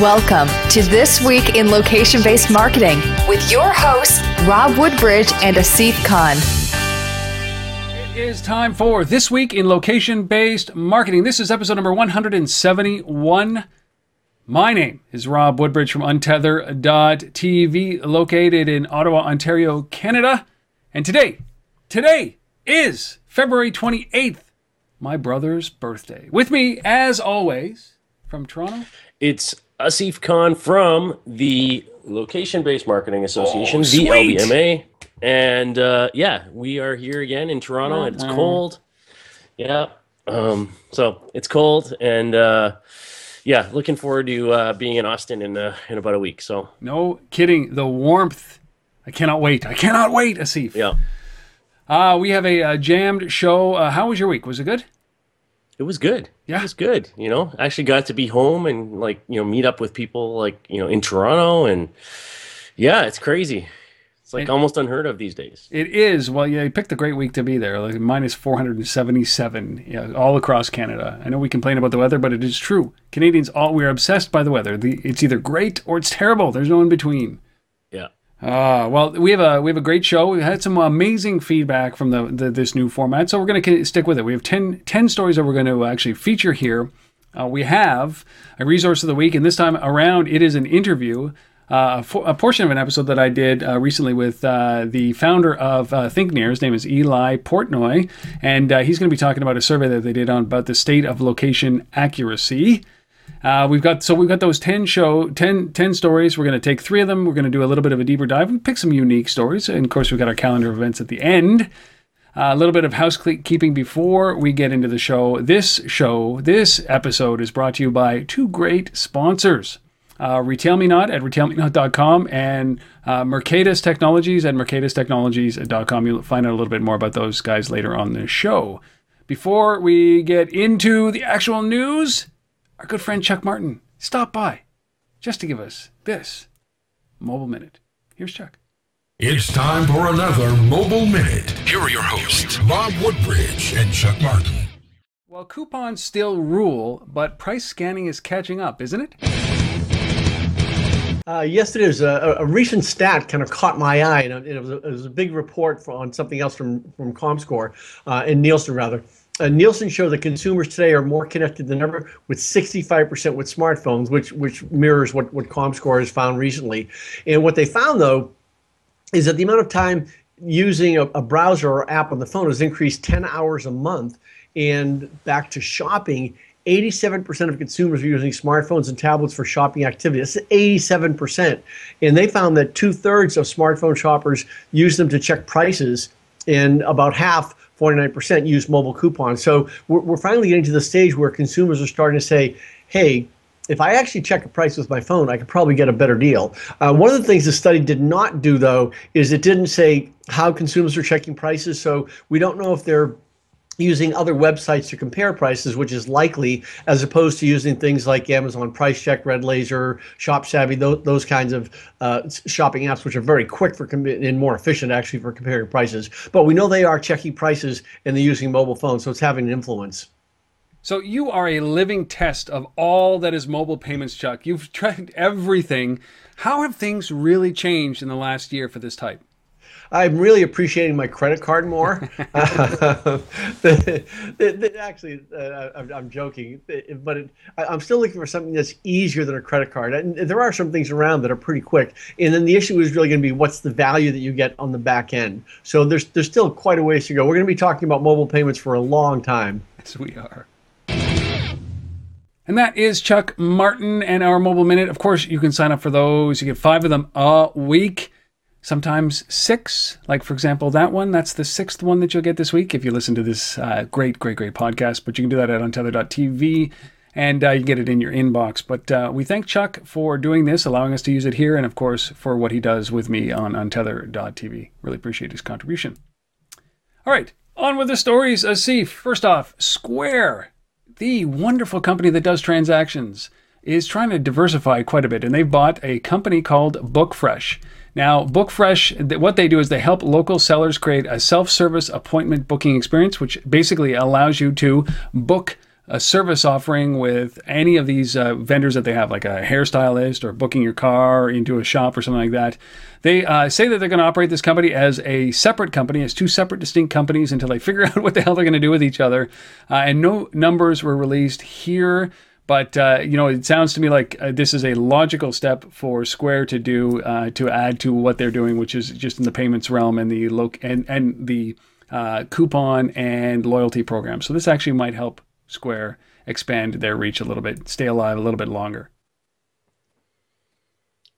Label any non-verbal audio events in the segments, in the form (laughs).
Welcome to This Week in Location Based Marketing with your hosts, Rob Woodbridge and Asif Khan. It is time for This Week in Location Based Marketing. This is episode number 171. My name is Rob Woodbridge from Untether.tv, located in Ottawa, Ontario, Canada. And today, today is February 28th, my brother's birthday. With me, as always, from Toronto. It's Asif Khan from the Location Based Marketing Association, Oh, the sweet. LBMA. And uh, yeah, we are here again in Toronto. and It's cold. Yeah. Um, so it's cold. And uh, yeah, looking forward to uh, being in Austin in, uh, in about a week. So No kidding, the warmth. I cannot wait. I cannot wait, Asif. yeah, Uh, we have a, uh jammed show. Uh, how was your week? Was it good? it was good. Yeah. It was good. You know, I actually got to be home and like, you know, meet up with people like, you know, in Toronto. And yeah, it's crazy. It's like And- almost unheard of these days. It is. Well, yeah, you picked a great week to be there. Like minus 477 yeah, all across Canada. I know we complain about the weather, but it is true. Canadians, all we're obsessed by the weather. The, it's either great or it's terrible. There's no in between. Ah, well, we have a we have a great show. We had some amazing feedback from the, the this new format, so we're going to stick with it. We have 10, 10 stories that we're going to actually feature here. Uh, we have a resource of the week, and this time around, it is an interview, uh, a, a portion of an episode that I did uh, recently with uh, the founder of uh, ThinkNear. His name is Eli Portnoy, and uh, he's going to be talking about a survey that they did on about the state of location accuracy. Uh, we've got so we've got those 10 show 10, 10 stories. We're going to take three of them. We're going to do a little bit of a deeper dive. We pick some unique stories. And of course we've got our calendar of events at the end. Uh, a little bit of housekeeping before we get into the show. This show this episode is brought to you by two great sponsors. Uh, Retail Me Not at retailmenot.com and uh, Mercatus Technologies at mercatustechnologies.com. You'll find out a little bit more about those guys later on the show. Before we get into the actual news, our good friend Chuck Martin stopped by just to give us this mobile minute. Here's Chuck. It's time for another Mobile Minute. Here are your hosts, Bob Woodbridge and Chuck Martin. Well, coupons still rule, but price scanning is catching up, isn't it? Uh, yesterday was a, a recent stat kind of caught my eye, and it was a, it was a big report for, on something else from from ComScore uh, and Nielsen rather. Uh, Nielsen showed that consumers today are more connected than ever, with 65% with smartphones, which which mirrors what what ComScore has found recently. And what they found though is that the amount of time using a, a browser or app on the phone has increased 10 hours a month. And back to shopping, 87% of consumers are using smartphones and tablets for shopping activity. That's 87%. And they found that two thirds of smartphone shoppers use them to check prices, and about half, 49%, use mobile coupons. So we're, we're finally getting to the stage where consumers are starting to say, hey, if I actually check a price with my phone, I could probably get a better deal. Uh, one of the things the study did not do, though, is it didn't say how consumers are checking prices. So we don't know if they're using other websites to compare prices, which is likely, as opposed to using things like Amazon Price Check, Red Laser, Shop Savvy, those, those kinds of uh, shopping apps, which are very quick for com- and more efficient actually for comparing prices. But we know they are checking prices and they're using mobile phones, so it's having an influence. So you are a living test of all that is mobile payments, Chuck. You've tried everything. How have things really changed in the last year for this type? I'm really appreciating my credit card more. Uh, the- the- the- actually, uh, I'm, I'm joking, but it, I, I'm still looking for something that's easier than a credit card. And there are some things around that are pretty quick. And then the issue is really going to be what's the value that you get on the back end. So there's there's still quite a ways to go. We're going to be talking about mobile payments for a long time. Yes, we are. And that is Chuck Martin and our mobile minute. Of course, you can sign up for those. You get five of them a week, sometimes six. Like, for example, that one, that's the sixth one that you'll get this week if you listen to this uh, great, great, great podcast. But you can do that at untether.tv and uh, you get it in your inbox. But uh, we thank Chuck for doing this, allowing us to use it here, and of course, for what he does with me on untether.tv. Really appreciate his contribution. All right, on with the stories. Asif, first off, Square, the wonderful company that does transactions, is trying to diversify quite a bit, and they've bought a company called BookFresh. Now, BookFresh, what they do is they help local sellers create a self service appointment booking experience, which basically allows you to book a service offering with any of these uh, vendors that they have, like a hairstylist or booking your car into a shop or something like that. They uh, say that they're going to operate this company as a separate company, as two separate, distinct companies until they (laughs) figure out what the hell they're going to do with each other. Uh, and no numbers were released here. But uh, you know, it sounds to me like uh, this is a logical step for Square to do uh, to add to what they're doing, which is just in the payments realm and the lo- and and the uh, coupon and loyalty program. So this actually might help Square expand their reach a little bit, stay alive a little bit longer.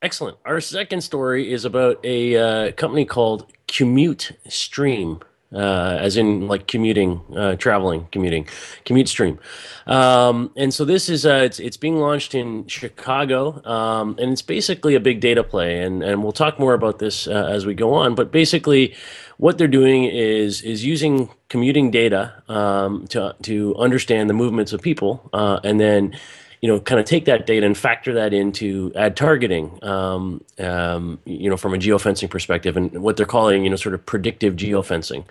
Excellent. Our second story is about a uh, company called Commute Stream uh, as in like commuting, uh, traveling, commuting, commute stream. Um, and so this is uh, it's it's being launched in Chicago, um, and it's basically a big data play. And and we'll talk more about this uh, as we go on. But basically, what they're doing is is using commuting data um, to to understand the movements of people, uh, and then you know, kind of take that data and factor that into ad targeting, um, um, you know, from a geofencing perspective and what they're calling, you know, sort of predictive geofencing.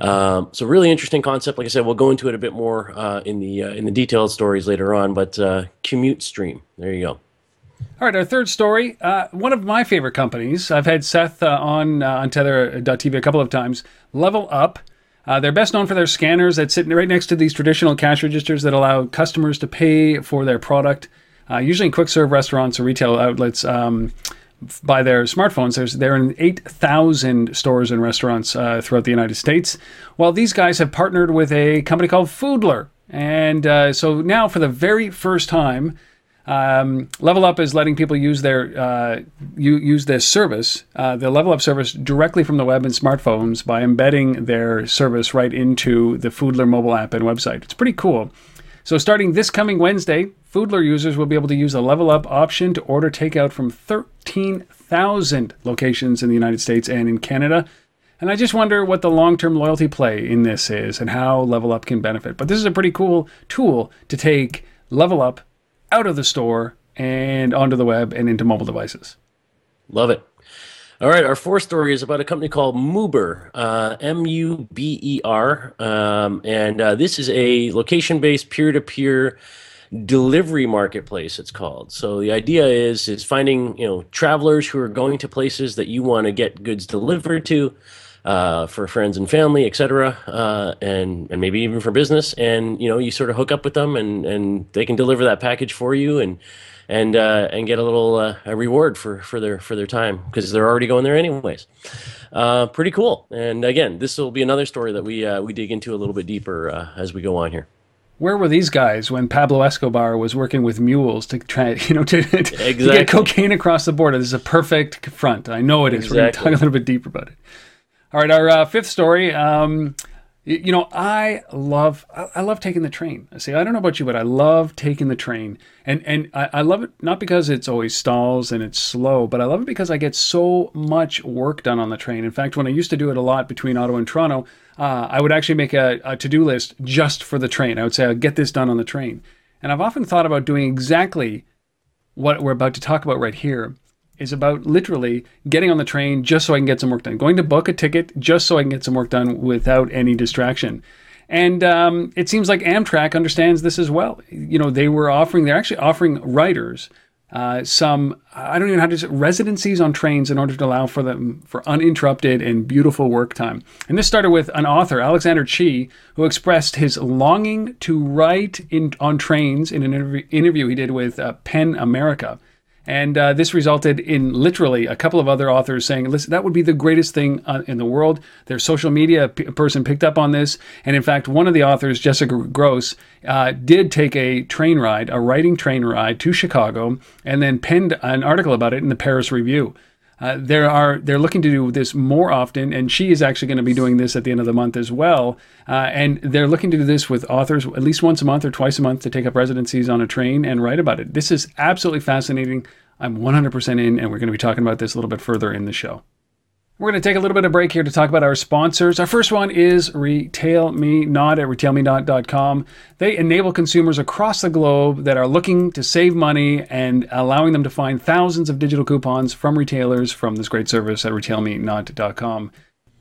Um, so really interesting concept. Like I said, we'll go into it a bit more uh, in the uh, in the detailed stories later on. But uh, commute stream, there you go. All right, our third story. Uh, one of my favorite companies. I've had Seth uh, on uh, Untether.tv a couple of times. Level Up uh, they're best known for their scanners that sit right next to these traditional cash registers that allow customers to pay for their product, uh, usually in quick serve restaurants or retail outlets. Um, by their smartphones. There's, they're in 8,000 stores and restaurants uh, throughout the United States. Well, these guys have partnered with a company called Foodler. And uh, so now, for the very first time, um, Level Up is letting people use their uh, use this service, uh, the Level Up service, directly from the web and smartphones by embedding their service right into the Foodler mobile app and website. It's pretty cool. So starting this coming Wednesday, Foodler users will be able to use the Level Up option to order takeout from 13,000 locations in the United States and in Canada. And I just wonder what the long term loyalty play in this is and how Level Up can benefit. But this is a pretty cool tool to take Level Up out of the store and onto the web and into mobile devices. Love it. All right, our fourth story is about a company called Muber, uh, M U B E R, um, and uh, this is a location-based peer-to-peer delivery marketplace. It's called. So the idea is is finding you know travelers who are going to places that you want to get goods delivered to, uh, for friends and family, etc., uh, and and maybe even for business. And you know, you sort of hook up with them, and and they can deliver that package for you, and and uh, and get a little uh, a reward for for their for their time because they're already going there anyways. Uh, pretty cool. And again, this will be another story that we uh, we dig into a little bit deeper as we go on here where were these guys when Pablo Escobar was working with mules to try, (laughs) you know, to, to, exactly. to get cocaine across the border? This is a perfect front. I know it is. Exactly. We're going to talk a little bit deeper about it. All right, our uh, fifth story. Um, you, know, I love I, I, love taking the train. See, I don't know about you, but I love taking the train, and and I, I love it not because it's always stalls and it's slow, but I love it because I get so much work done on the train. In fact, when I used to do it a lot between Ottawa and Toronto, uh, I would actually make a, a to do list just for the train. I would say I'll get this done on the train, and I've often thought about doing exactly what we're about to talk about right here is about literally getting on the train just so I can get some work done, going to book a ticket just so I can get some work done without any distraction. And um, it seems like Amtrak understands this as well. You know, they were offering, they're actually offering writers uh, some, I don't even know how to say, residencies on trains in order to allow for them for uninterrupted and beautiful work time. And this started with an author, Alexander Chee, who expressed his longing to write in, on trains in an interview, interview he did with uh, PEN America. And uh, this resulted in literally a couple of other authors saying, listen, that would be the greatest thing uh, in the world. Their social media p- person picked up on this. And in fact, one of the authors, Jessica Gross, uh, did take a train ride, a writing train ride to Chicago, and then penned an article about it in the Paris Review. Uh, there are they're looking to do this more often, and she is actually going to be doing this at the end of the month as well. Uh, and they're looking to do this with authors at least once a month or twice a month to take up residencies on a train and write about it. This is absolutely fascinating. I'm 100% in, and we're going to be talking about this a little bit further in the show. We're going to take a little bit of break here to talk about our sponsors. Our first one is RetailMeNot at retailmenot.com. They enable consumers across the globe that are looking to save money and allowing them to find thousands of digital coupons from retailers from this great service at retailmenot.com.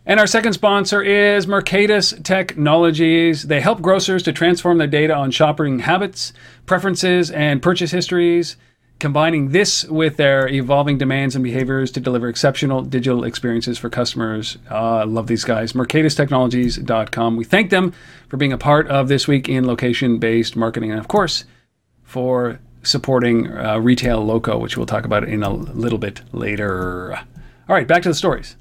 And our second sponsor is Mercatus Technologies. They help grocers to transform their data on shopping habits, preferences, and purchase histories, combining this with their evolving demands and behaviors to deliver exceptional digital experiences for customers. Uh, love these guys. MercatusTechnologies.com. We thank them for being a part of this week in location based marketing. And of course, for supporting uh, Retail Loco, which we'll talk about in a little bit later. All right, back to the stories.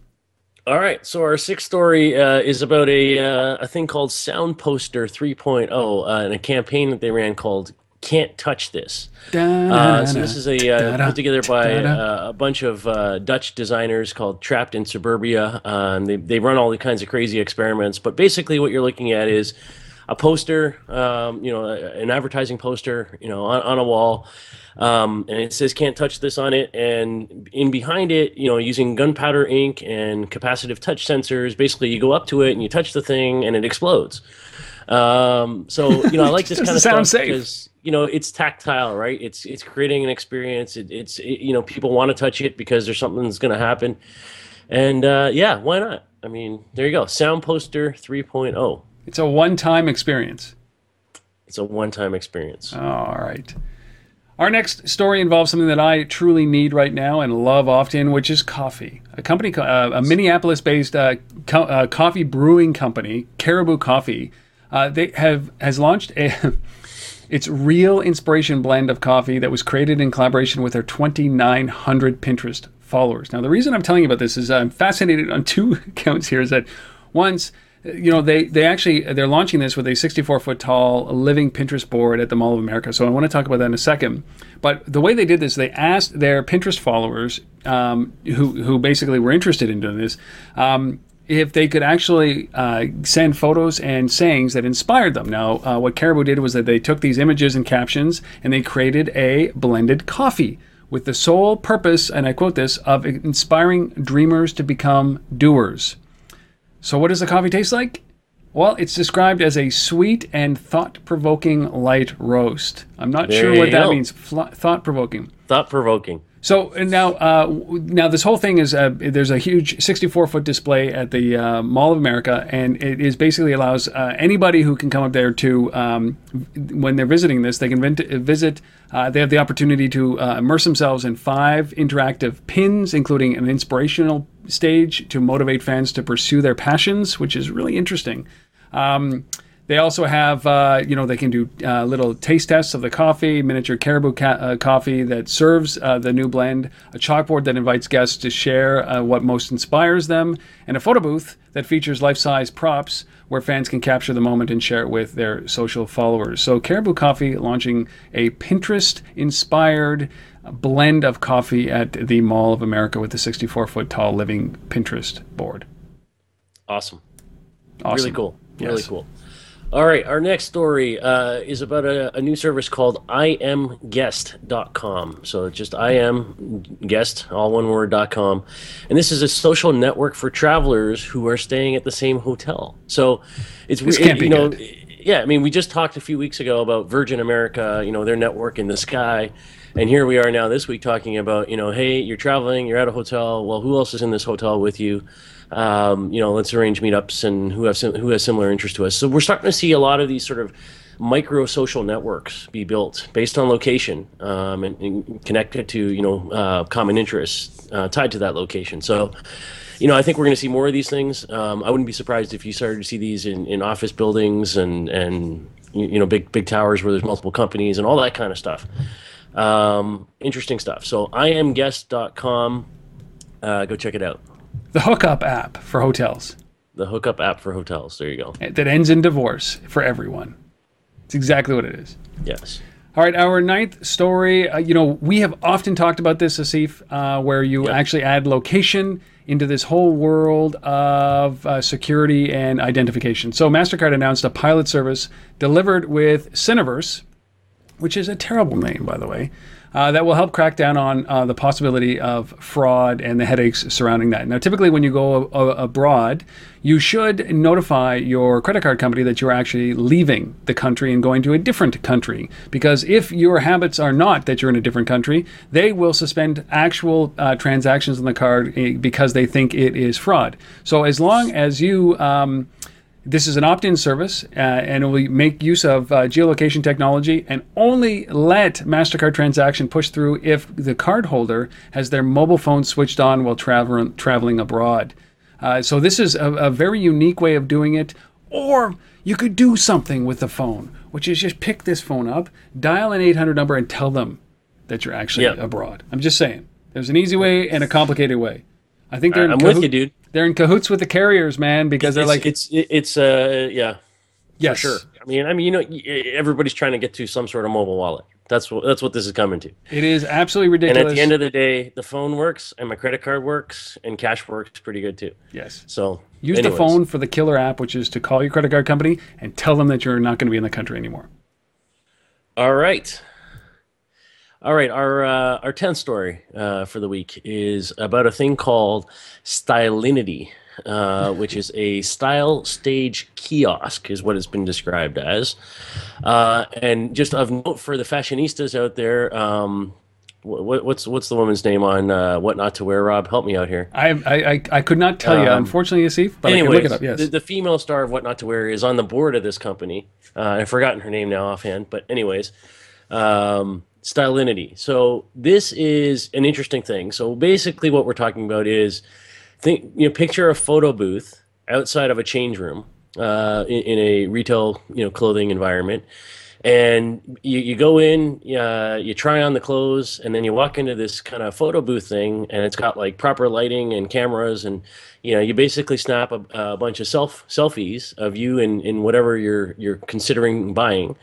All right, so our sixth story uh, is about a uh, a thing called Sound Poster 3.0 uh, and a campaign that they ran called "Can't Touch This." Uh, so this is a uh, put together by uh, a bunch of uh, Dutch designers called Trapped in Suburbia. Um, they they run all the kinds of crazy experiments, but basically what you're looking at is a poster, um, you know, an advertising poster, you know, on, on a wall um, and it says can't touch this on it. And in behind it, you know, using gunpowder ink and capacitive touch sensors, basically you go up to it and you touch the thing and it explodes. Um, so you know, I like this (laughs) kind of stuff safe. because you know it's tactile, right? It's it's creating an experience. It, it's it, you know people want to touch it because there's something that's going to happen, and uh, yeah, why not? I mean, there you go. Sound poster 3.0. It's a one-time experience. It's a one-time experience. All right. Our next story involves something that I truly need right now and love often, which is coffee. A company, uh, a Minneapolis-based uh, co- uh, coffee brewing company, Caribou Coffee, uh, they have has launched a (laughs) its real inspiration blend of coffee that was created in collaboration with their 2,900 Pinterest followers. Now, the reason I'm telling you about this is I'm fascinated on two (laughs) counts here. Is that once you know they they actually they're launching this with a 64 foot tall living pinterest board at the mall of america so i want to talk about that in a second but the way they did this they asked their pinterest followers um, who who basically were interested in doing this um, if they could actually uh, send photos and sayings that inspired them. Now, uh, what Caribou did was that they took these images and captions and they created a blended coffee with the sole purpose, and I quote this, of inspiring dreamers to become doers. So, what does the coffee taste like? Well, it's described as a sweet and thought provoking light roast. I'm not there sure what that go. means. thought provoking. Thought provoking. So now, uh, now this whole thing is uh, there's a huge 64 foot display at the uh, Mall of America, and it is basically allows uh, anybody who can come up there to um, when they're visiting this, they can visit. Uh, they have the opportunity to uh, immerse themselves in five interactive pins, including an inspirational stage to motivate fans to pursue their passions, which is really interesting. Um, they also have, uh, you know, they can do uh, little taste tests of the coffee, miniature caribou ca- uh, coffee that serves uh, the new blend, a chalkboard that invites guests to share uh, what most inspires them, and a photo booth that features life size props where fans can capture the moment and share it with their social followers. So, Caribou Coffee launching a Pinterest inspired blend of coffee at the Mall of America with the 64 foot tall living Pinterest board. Awesome. awesome. Really cool. Really cool. All right, our next story uh, is about a, a, new service called imguest.com. So just imguest, all one word.com. And this is a social network for travelers who are staying at the same hotel. So it's this can't it, you be know, good. yeah, I mean, we just talked a few weeks ago about Virgin America, you know, their network in the sky. And here we are now this week talking about, you know, hey, you're traveling, you're at a hotel. Well, who else is in this hotel with you? Um, you know, let's arrange meetups and who have sim- who has similar interest to us. So we're starting to see a lot of these sort of micro social networks be built based on location um, and, and, connected to you know uh, common interests uh, tied to that location. So. You know, I think we're going to see more of these things. Um, I wouldn't be surprised if you started to see these in, in office buildings and, and you know big big towers where there's multiple companies and all that kind of stuff. Um, interesting stuff. So imguest.com, uh, go check it out. The hookup app for hotels. The hookup app for hotels. There you go. That ends in divorce for everyone. It's exactly what it is. Yes. All right, our ninth story. Uh, you know, we have often talked about this, Asif, uh, where you yep. actually add location into this whole world of uh, security and identification. So, MasterCard announced a pilot service delivered with Syniverse which is a terrible name, by the way, uh, that will help crack down on uh, the possibility of fraud and the headaches surrounding that. Now, typically, when you go a- a- abroad, you should notify your credit card company that you're actually leaving the country and going to a different country. Because if your habits are not that you're in a different country, they will suspend actual uh, transactions on the card eh, because they think it is fraud. So, as long as you um, this is an opt-in service, uh, and it will make use of uh, geolocation technology and only let Mastercard transaction push through if the cardholder has their mobile phone switched on while travel- traveling abroad. Uh, so this is a, a very unique way of doing it. Or you could do something with the phone, which is just pick this phone up, dial an 800 number, and tell them that you're actually Yeah. abroad. I'm just saying. There's an easy way and a complicated way. I think they're in I'm with you, dude. They're in cahoots with the carriers, man, because they're like, it's it's uh yeah yes, sure. I mean, I mean, you know, everybody's trying to get to some sort of mobile wallet. That's what that's what this is coming to. It is absolutely ridiculous. And at the end of the day, the phone works, and my credit card works, and cash works pretty good too. yes. So Use anyways. the phone for the killer app, which is to call your credit card company and tell them that you're not going to be in the country anymore. All right. All right, our uh, our tenth story uh, for the week is about a thing called Stylinity, uh, which is a style stage kiosk, is what it's been described as. Uh, and just of note for the fashionistas out there, um, what, what's what's the woman's name on uh, what not to wear? Rob, help me out here. I I, I, could not tell you, Um, unfortunately, Asif, but I Anyways, can look it up. Yes. the, the female star of What Not to Wear is on the board of this company. Uh, I've forgotten her name now offhand, but anyways, um, Stylinity. So this is an interesting thing. So basically, what we're talking about is, think you know, picture a photo booth outside of a change room uh, in, in a retail you know clothing environment. And you, you go in, uh, you try on the clothes, and then you walk into this kind of photo booth thing, and it's got like proper lighting and cameras, and you know you basically snap a, a bunch of self selfies of you in, in whatever you're you're considering buying,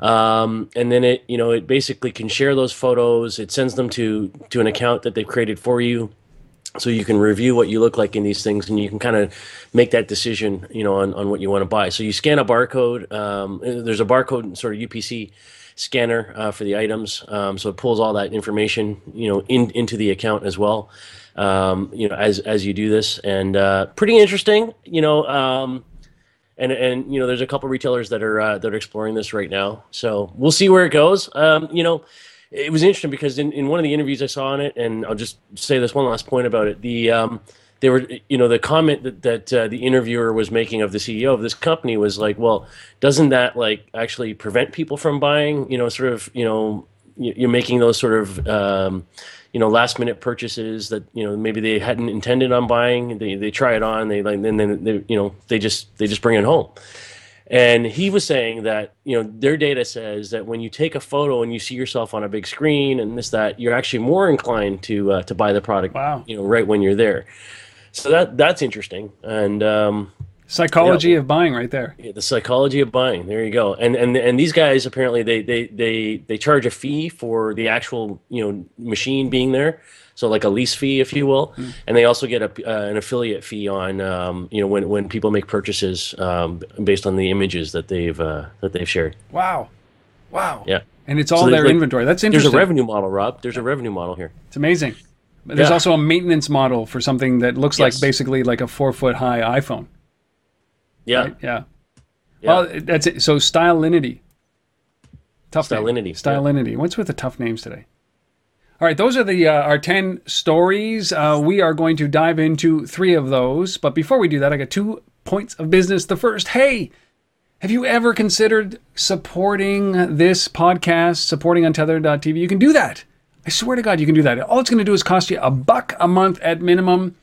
um, and then it you know it basically can share those photos. It sends them to to an account that they've created for you, so you can review what you look like in these things and you can kind of make that decision you know on, on what you want to buy. So you scan a barcode um, there's a barcode sort of upc scanner uh, for the items um, so it pulls all that information you know in, into the account as well um, you know as as you do this. And uh, pretty interesting you know um, and and you know there's a couple retailers that are uh, that are exploring this right now. So we'll see where it goes. Um, you know it was interesting because in, in one of the interviews I saw on it, and I'll just say this one last point about it. The um, they were, you know, the comment that, that uh, the interviewer was making of the CEO of this company was like, well, doesn't that like actually prevent people from buying? You know, sort of, you know, you- you're making those sort of, um, you know, last minute purchases that you know maybe they hadn't intended on buying. They they try it on, they like, and then they, you know, they just they just bring it home. And he was saying that you know their data says that when you take a photo and you see yourself on a big screen and this that you're actually more inclined to uh, to buy the product. Wow. You know, right when you're there. So that that's interesting. And um, Psychology Yeah. of buying, right there. yeah, the psychology of buying. There you go. And and and these guys apparently they they they they charge a fee for the actual you know machine being there. So like a lease fee, if you will, and they also get a, uh, an affiliate fee on um, you know when, when people make purchases um, based on the images that they've uh, that they've shared. Wow. Wow. Yeah, And it's all there's, their like- inventory. That's interesting. there's a revenue model, Rob. There's a revenue model here. It's amazing. But there's Yeah. also a maintenance model for something that looks like basically like a four foot high iPhone. Yeah, Right? Yeah. Yeah. Well, that's it. So Stylinity. Tough name. Stylinity, yeah. Stylinity. What's with the tough names today? All right, those are the uh, our ten stories. Uh, we are going to dive into three of those, but before we do that, I got two points of business. The first, hey, have you ever considered supporting this podcast, supporting Untethered.tv? You can do that. I swear to God, you can do that. All it's going to do is cost you a buck a month at minimum,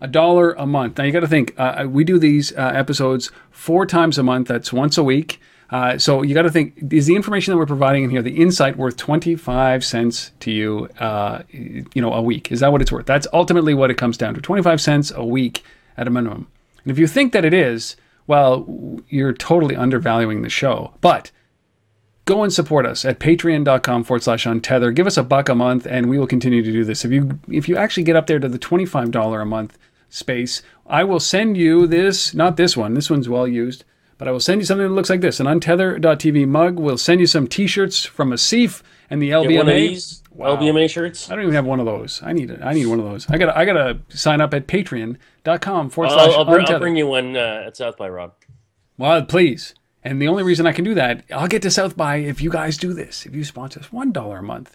a dollar a month. Now you got to think, uh, we do these uh, episodes four times a month. That's once a week. Uh, so you got to think: is the information that we're providing in here, the insight, worth twenty-five cents to you? Uh, you know, a week. Is that what it's worth? That's ultimately what it comes down to: twenty-five cents a week at a minimum. And if you think that it is, well, you're totally undervaluing the show. But go and support us at patreon.com forward slash untether. Give us a buck a month and we will continue to do this. If you if you actually get up there to the $25 a month space, I will send you this, not this one, this one's well used, but I will send you something that looks like this: an untether.tv mug. We'll send you some T-shirts from Asif and the LBMA. Get one of these wow. LBMA shirts. I don't even have one of those. I need it. I need one of those. I got. I got to sign up at Patreon.com forward slash. I'll, I'll, I'll bring you one uh, at South by Rob. Well, please. And the only reason I can do that, I'll get to South by if you guys do this. If you sponsor us, one dollar a month.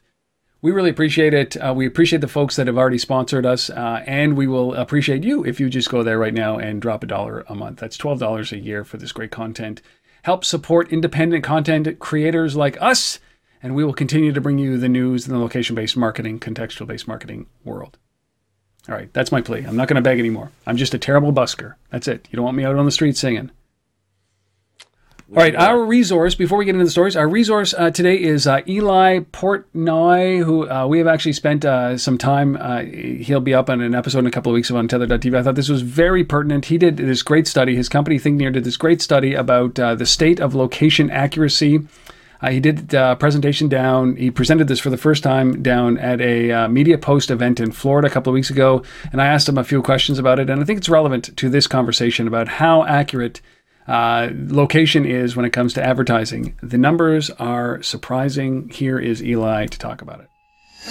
We really appreciate it. Uh, we appreciate the folks that have already sponsored us, uh, and we will appreciate you if you just go there right now and drop a dollar a month. That's twelve dollars a year for this great content. Help support independent content creators like us, and we will continue to bring you the news in the location-based marketing, contextual-based marketing world. All right, that's my plea. I'm not going to beg anymore. I'm just a terrible busker. That's it. You don't want me out on the street singing. All right, our resource, before we get into the stories, our resource uh, today is uh, Eli Portnoy, who uh, we have actually spent uh, some time. Uh, he'll be up on an episode in a couple of weeks of Untethered.tv. I thought this was very pertinent. He did this great study. His company, ThinkNear, did this great study about uh, the state of location accuracy. he did a presentation down. He presented this for the first time down at a Media Post event in Florida a couple of weeks ago. And I asked him a few questions about it. And I think it's relevant to this conversation about how accurate – uh, location is when it comes to advertising. The numbers are surprising. Here is Eli to talk about it.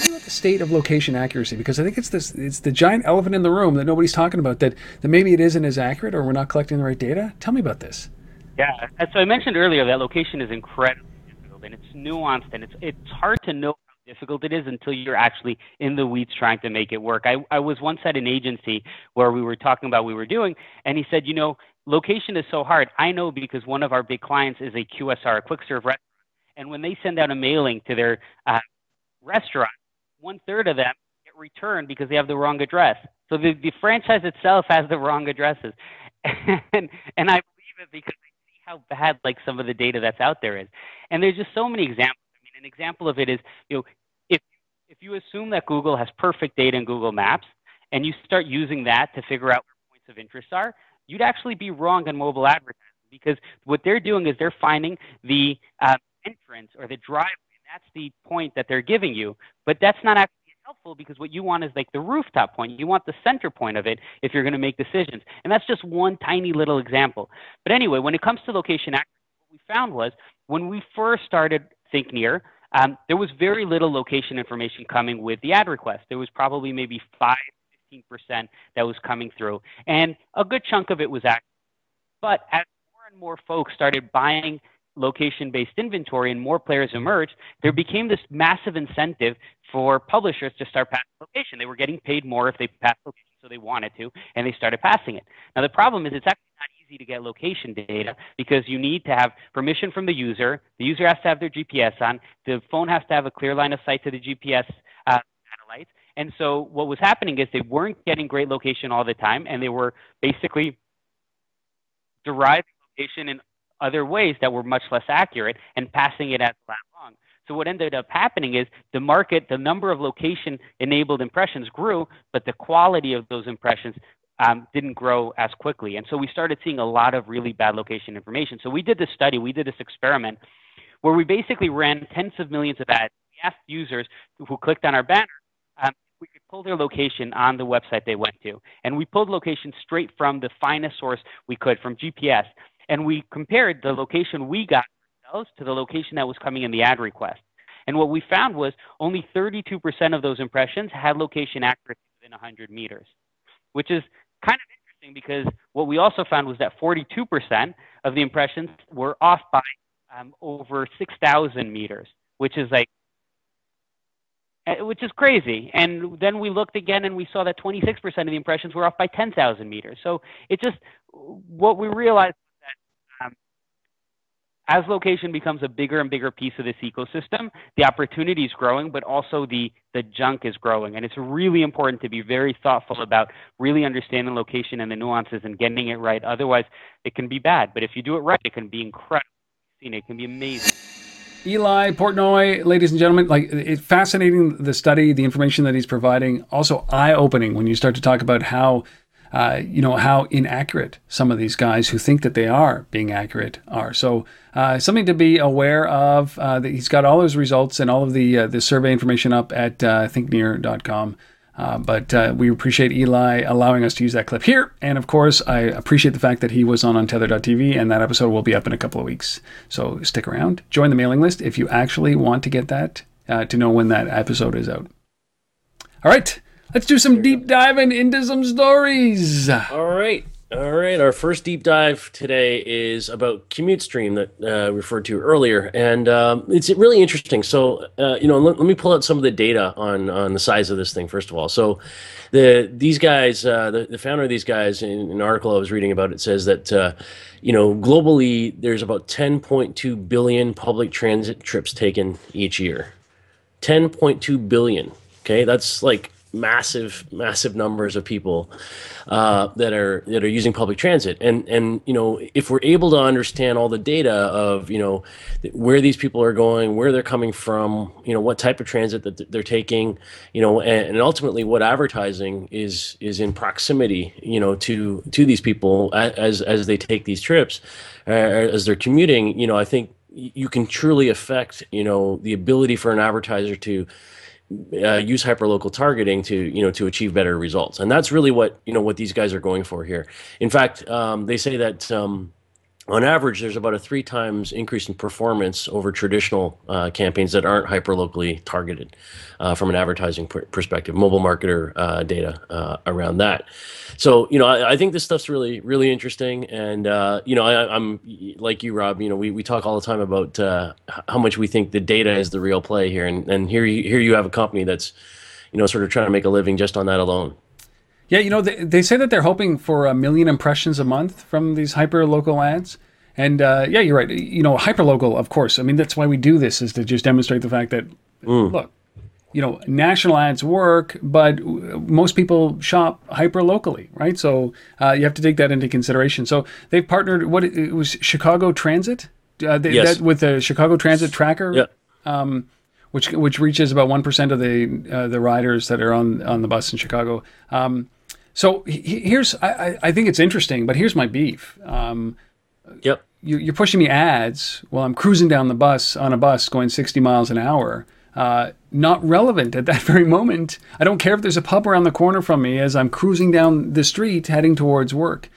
About the state of location accuracy, because I think it's this it's the giant elephant in the room that nobody's talking about. That that maybe it isn't as accurate, or we're not collecting the right data. Tell me about this. Yeah, so I mentioned earlier that location is incredibly difficult and it's nuanced and it's it's hard to know how difficult it is until you're actually in the weeds trying to make it work. I, I was once at an agency where we were talking about what we were doing, and he said, you know, location is so hard. I know because one of our big clients is a QSR, a quick serve restaurant. And when they send out a mailing to their uh, restaurant, one third of them get returned because they have the wrong address. So the, the franchise itself has the wrong addresses. (laughs) and, and I believe it because I see how bad like some of the data that's out there is. And there's just so many examples. I mean, an example of it is, you know, if, if you assume that Google has perfect data in Google Maps and you start using that to figure out where points of interest are, you'd actually be wrong on mobile advertising because what they're doing is they're finding the uh, entrance or the driveway. That's the point that they're giving you. But that's not actually helpful because what you want is like the rooftop point. You want the center point of it if you're going to make decisions. And that's just one tiny little example. But anyway, when it comes to location accuracy, what we found was when we first started ThinkNear, um, there was very little location information coming with the ad request. There was probably maybe five 15% that was coming through. And a good chunk of it was accurate. But as more and more folks started buying location based inventory and more players emerged, there became this massive incentive for publishers to start passing location. They were getting paid more if they passed location, so they wanted to, and they started passing it. Now, the problem is it's actually not easy to get location data because you need to have permission from the user. The user has to have their GPS on. The phone has to have a clear line of sight to the GPS uh. And so what was happening is they weren't getting great location all the time, and they were basically deriving location in other ways that were much less accurate and passing it as lat long. So what ended up happening is the market, the number of location enabled impressions grew, but the quality of those impressions um, didn't grow as quickly. And so we started seeing a lot of really bad location information. So we did this study, we did this experiment where we basically ran tens of millions of ads. We asked users who clicked on our banner um, we could pull their location on the website they went to. And we pulled location straight from the finest source we could from GPS. And we compared the location we got ourselves to the location that was coming in the ad request. And what we found was only 32% of those impressions had location accuracy within 100 meters, which is kind of interesting because what we also found was that 42% of the impressions were off by um, over 6,000 meters, which is like which is crazy. And then we looked again and we saw that 26% of the impressions were off by 10,000 meters. So it just, what we realized that um, as location becomes a bigger and bigger piece of this ecosystem, the opportunity is growing, but also the, the junk is growing. And it's really important to be very thoughtful about really understanding location and the nuances and getting it right. Otherwise, it can be bad. But if you do it right, it can be incredible. It can be amazing. Eli Portnoy, ladies and gentlemen, like it's fascinating the study, the information that he's providing. Also eye-opening when you start to talk about how, uh, you know, how inaccurate some of these guys who think that they are being accurate are. So uh, something to be aware of. Uh, he's got all his results and all of the uh, the survey information up at uh, thinknear.com. Uh, but uh, we appreciate Eli allowing us to use that clip here. And of course, I appreciate the fact that he was on Untether.tv, and that episode will be up in a couple of weeks. So stick around. Join the mailing list if you actually want to get that, uh, to know when that episode is out. All right, let's do some deep diving into some stories. All right. All right, our first deep dive today is about Commute Stream that uh, referred to earlier, and um, it's really interesting. So, uh, you know, let, let, me pull out some of the data on on the size of this thing first of all. So, the these guys, uh, the, the founder of these guys, in an article I was reading about it, says that uh, you know globally there's about 10.2 billion public transit trips taken each year. 10.2 billion. Okay, that's like massive, massive numbers of people uh, that are that are using public transit. And and you know, if we're able to understand all the data of you know where these people are going, where they're coming from, you know, what type of transit that they're taking, you know, and, and ultimately what advertising is is in proximity, you know, to to these people as as they take these trips, uh, as they're commuting. You know, I think you can truly affect you know the ability for an advertiser to uh, use hyperlocal targeting to you know to achieve better results. And that's really what you know what these guys are going for here. In fact um, they say that um, on average, there's about a three times increase in performance over traditional uh, campaigns that aren't hyperlocally targeted uh, from an advertising pr- perspective, mobile marketer uh, data uh, around that. So, you know, I, I, think this stuff's really, really interesting. And, uh, you know, I, am like you, Rob, you know, we, we talk all the time about uh, how much we think the data is the real play here. And, and here, you, here you have a company that's, you know, sort of trying to make a living just on that alone. Yeah, you know, they, they say that they're hoping for a million impressions a month from these hyper local ads. And uh, yeah, you're right. You know, hyper local, of course. I mean, that's why we do this is to just demonstrate the fact that mm. look, you know, national ads work, but most people shop hyper locally, right? So uh, you have to take that into consideration. So they've partnered. What it was Chicago Transit, uh, they, yes. that, with the Chicago Transit Tracker. Yeah. Um, which which reaches about one percent of the uh, the riders that are on on the bus in Chicago. Um, so here's I, I think it's interesting, but here's my beef. Um, yep. You, are pushing me ads while I'm cruising down the bus on a bus going 60 miles an hour. Uh, not relevant at that (laughs) very moment. I don't care if there's a pub around the corner from me as I'm cruising down the street heading towards work.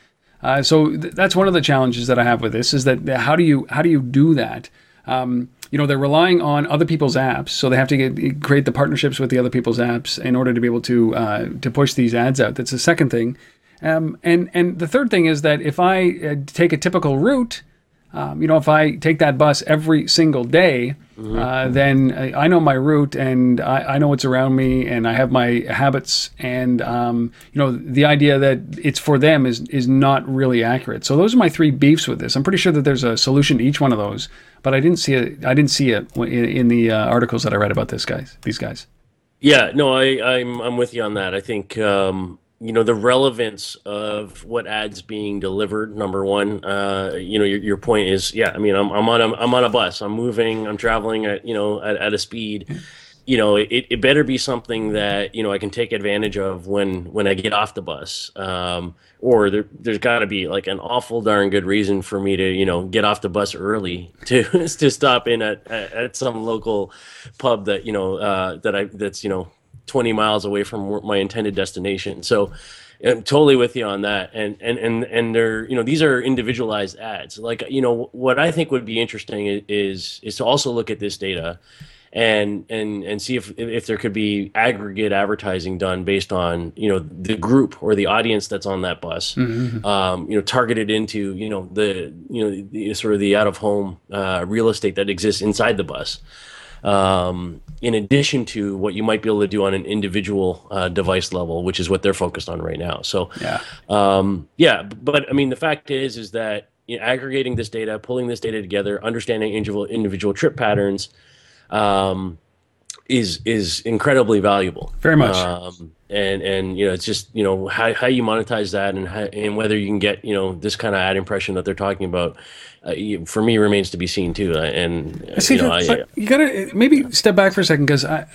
Uh, so th- that's one of the challenges that I have with this is that how do you how do you do that? Um, you know they're relying on other people's apps, so they have to get, create the partnerships with the other people's apps in order to be able to uh, to push these ads out. That's the second thing, um, and and the third thing is that if I uh, take a typical route, um, you know, if I take that bus every single day, mm-hmm. uh, then I, I, know my route and I, I, know what's around me and I have my habits. And, um, you know, the idea that it's for them is, is not really accurate. So those are my three beefs with this. I'm pretty sure that there's a solution to each one of those, but I didn't see it. I didn't see it in, in the uh, articles that I read about this guys, these guys. Yeah, no, I, I'm, I'm with you on that. I think, um, you know the relevance of what ads being delivered number one uh, you know your, your point is yeah i mean I'm, I'm on a i'm on a bus. I'm moving i'm traveling at you know at, at a speed. You know it, it better be something that you know i can take advantage of when when i get off the bus. Um, or there, there's got to be like an awful darn good reason for me to you know get off the bus early (laughs) to to stop in at, at, some local pub that you know uh, that i that's you know 20 miles away from my intended destination. So I'm totally with you on that. And and and and they're you know these are individualized ads. Like you know what I think would be interesting is is to also look at this data and and and see if if there could be aggregate advertising done based on you know the group or the audience that's on that bus mm-hmm. um, you know targeted into you know the you know the, sort of the out of home uh, real estate that exists inside the bus um, in addition to what you might be able to do on an individual uh, device level, which is what they're focused on right now. So, yeah, um, yeah. But I mean, the fact is, is that you know, aggregating this data, pulling this data together, understanding individual individual trip patterns, um, is is incredibly valuable. Very much. Um, and and you know, it's just you know how how you monetize that, and how, and whether you can get you know this kind of ad impression that they're talking about uh, for me remains to be seen too. Uh, and uh, See, you, know, I, you gotta maybe step back for a second because I,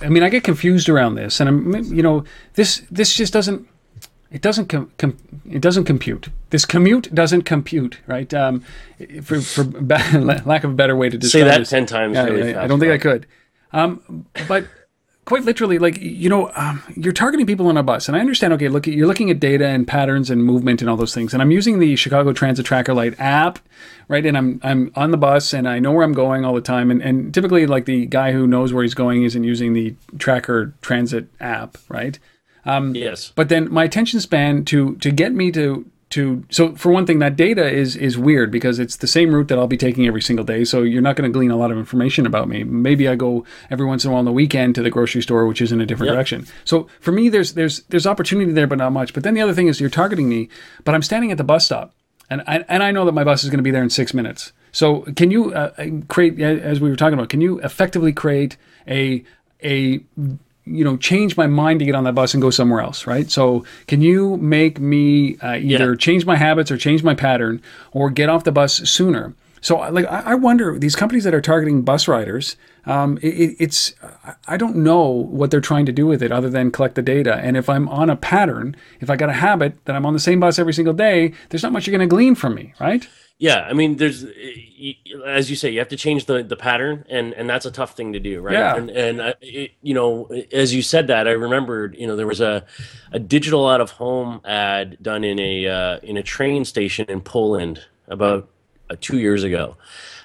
I mean, I get confused around this, and I'm you know this this just doesn't it doesn't com, com, it doesn't compute. This commute doesn't compute, right? Um, for for (laughs) lack of a better way to describe say that this, ten times. Really I, I, don't think I could. Um, but quite literally, like you know, um, you're targeting people on a bus, and I understand. Okay, look, you're looking at data and patterns and movement and all those things, and I'm using the Chicago Transit Tracker Lite app, right? And I'm I'm on the bus, and I know where I'm going all the time, and and typically, like the guy who knows where he's going isn't using the Tracker Transit app, right? Um, yes. But then my attention span to to get me to to so for one thing that data is is weird because it's the same route that I'll be taking every single day. So you're not going to glean a lot of information about me. Maybe I go every once in a while on the weekend to the grocery store which is in a different yep. direction. So for me there's there's there's opportunity there but not much. But then the other thing is you're targeting me but I'm standing at the bus stop. And I, and I know that my bus is going to be there in 6 minutes. So can you uh, create as we were talking about can you effectively create a a you know change my mind to get on that bus and go somewhere else right so can you make me uh, either yeah. change my habits or change my pattern or get off the bus sooner so like i wonder these companies that are targeting bus riders um, it, it's i don't know what they're trying to do with it other than collect the data and if i'm on a pattern if i got a habit that i'm on the same bus every single day there's not much you're going to glean from me right yeah, I mean, there's as you say, you have to change the the pattern, and and that's a tough thing to do, right? Yeah. And and uh, it, you know, as you said that, I remembered, you know, there was a a digital out of home ad done in a uh, in a train station in Poland about uh, two years ago.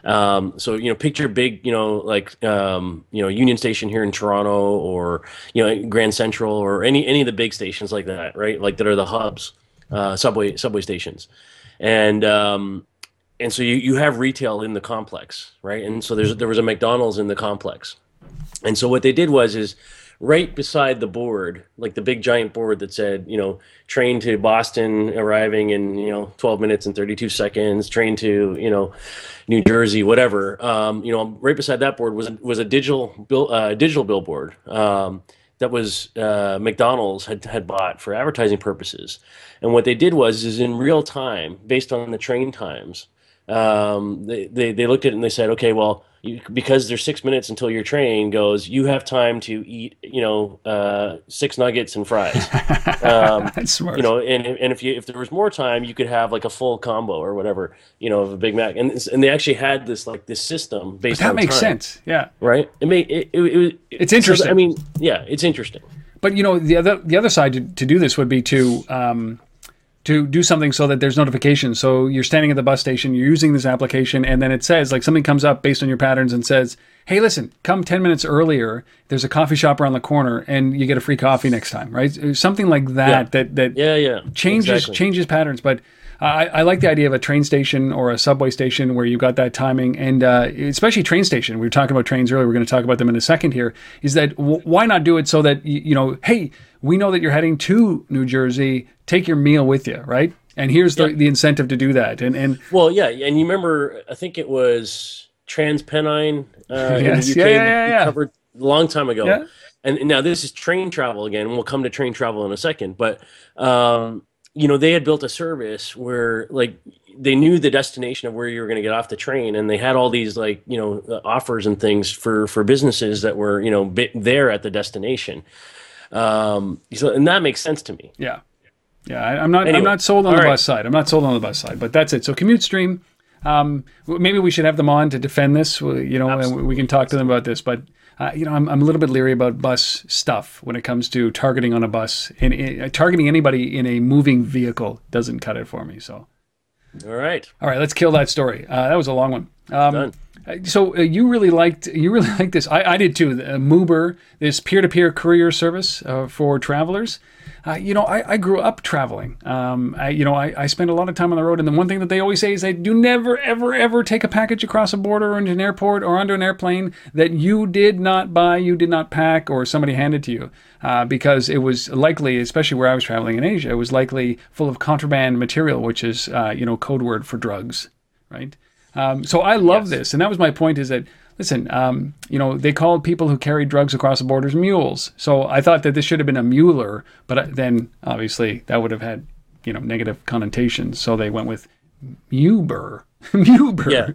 Um, so you know, picture big, you know, like um, you know, Union Station here in Toronto, or you know, Grand Central, or any any of the big stations like that, right? Like that are the hubs, uh, subway subway stations, and um, and so you, you have retail in the complex, right? And so there's there was a McDonald's in the complex, and so what they did was is right beside the board, like the big giant board that said, you know, train to Boston arriving in you know 12 minutes and 32 seconds, train to you know New Jersey, whatever. Um, you know, right beside that board was was a digital bill, uh, digital billboard. Um, that was uh, McDonald's had, had bought for advertising purposes, and what they did was is in real time, based on the train times, um, they, they, they looked at it and they said, okay, well, you, because there's six minutes until your train goes, you have time to eat, you know, uh, six nuggets and fries. (laughs) Um, That's smart. You know, and, and if you if there was more time, you could have like a full combo or whatever, you know, of a Big Mac. And and they actually had this like this system based. But that makes time, sense. Yeah. Right. It may it. it, it, it it's interesting. So, I mean, yeah, it's interesting. But you know, the other the other side to, to do this would be to um, to do something so that there's notifications. So you're standing at the bus station, you're using this application, and then it says like something comes up based on your patterns and says, "Hey, listen, come 10 minutes earlier. There's a coffee shop around the corner, and you get a free coffee next time." Right? Something like that. Yeah. That that yeah yeah changes exactly. changes patterns, but. I, I, like the idea of a train station or a subway station where you've got that timing, and uh, especially train station. We were talking about trains earlier. We're going to talk about them in a second. Here is that w- why not do it so that you know, hey, we know that you're heading to New Jersey. Take your meal with you, right? and here's the, the incentive to do that and and well yeah and you remember i think it was transpennine uh, yes. in the UK, yeah, yeah, yeah. covered a long time ago yeah. and now this is train travel again we'll come to train travel in a second but um, you know they had built a service where like they knew the destination of where you were going to get off the train and they had all these like you know offers and things for for businesses that were you know there at the destination um so and that makes sense to me yeah yeah, I, am not. Anyway, I'm not sold on the right. bus side. I'm not sold on the bus side. But that's it. So CommuteStream. Um, maybe we should have them on to defend this. You know, Absolutely. and we can talk to them about this. But uh, you know, I'm, I'm a little bit leery about bus stuff when it comes to targeting on a bus. And, and targeting anybody in a moving vehicle doesn't cut it for me. So. All right. All right. Let's kill that story. Uh, that was a long one. Um, Done. Uh, so uh, you really liked you really (laughs) liked this. I, I did too. Uh, this peer-to-peer courier service uh, for travelers. Uh, you know, I, I, grew up traveling. Um, I, you know, I, I spent a lot of time on the road, and the one thing that they always say is that do never, ever, ever take a package across a border or into an airport or onto an airplane that you did not buy, you did not pack, or somebody handed to you, uh, because it was likely, especially where I was traveling in Asia, it was likely full of contraband material, which is you know code word for drugs, right? Um, so I love yes. this, and that was my point: is that listen, um, you know, they called people who carried drugs across the borders mules. So I thought that this should have been a muler, but then obviously that would have had you know negative connotations. So they went with Muber, (laughs) Muber. Yeah.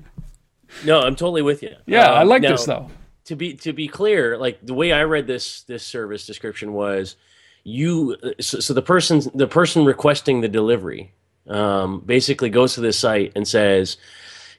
No, I'm totally with you. Yeah, um, I like now, this though. To be to be clear, like the way I read this this service description was, you so, so the person the person requesting the delivery um, basically goes to this site and says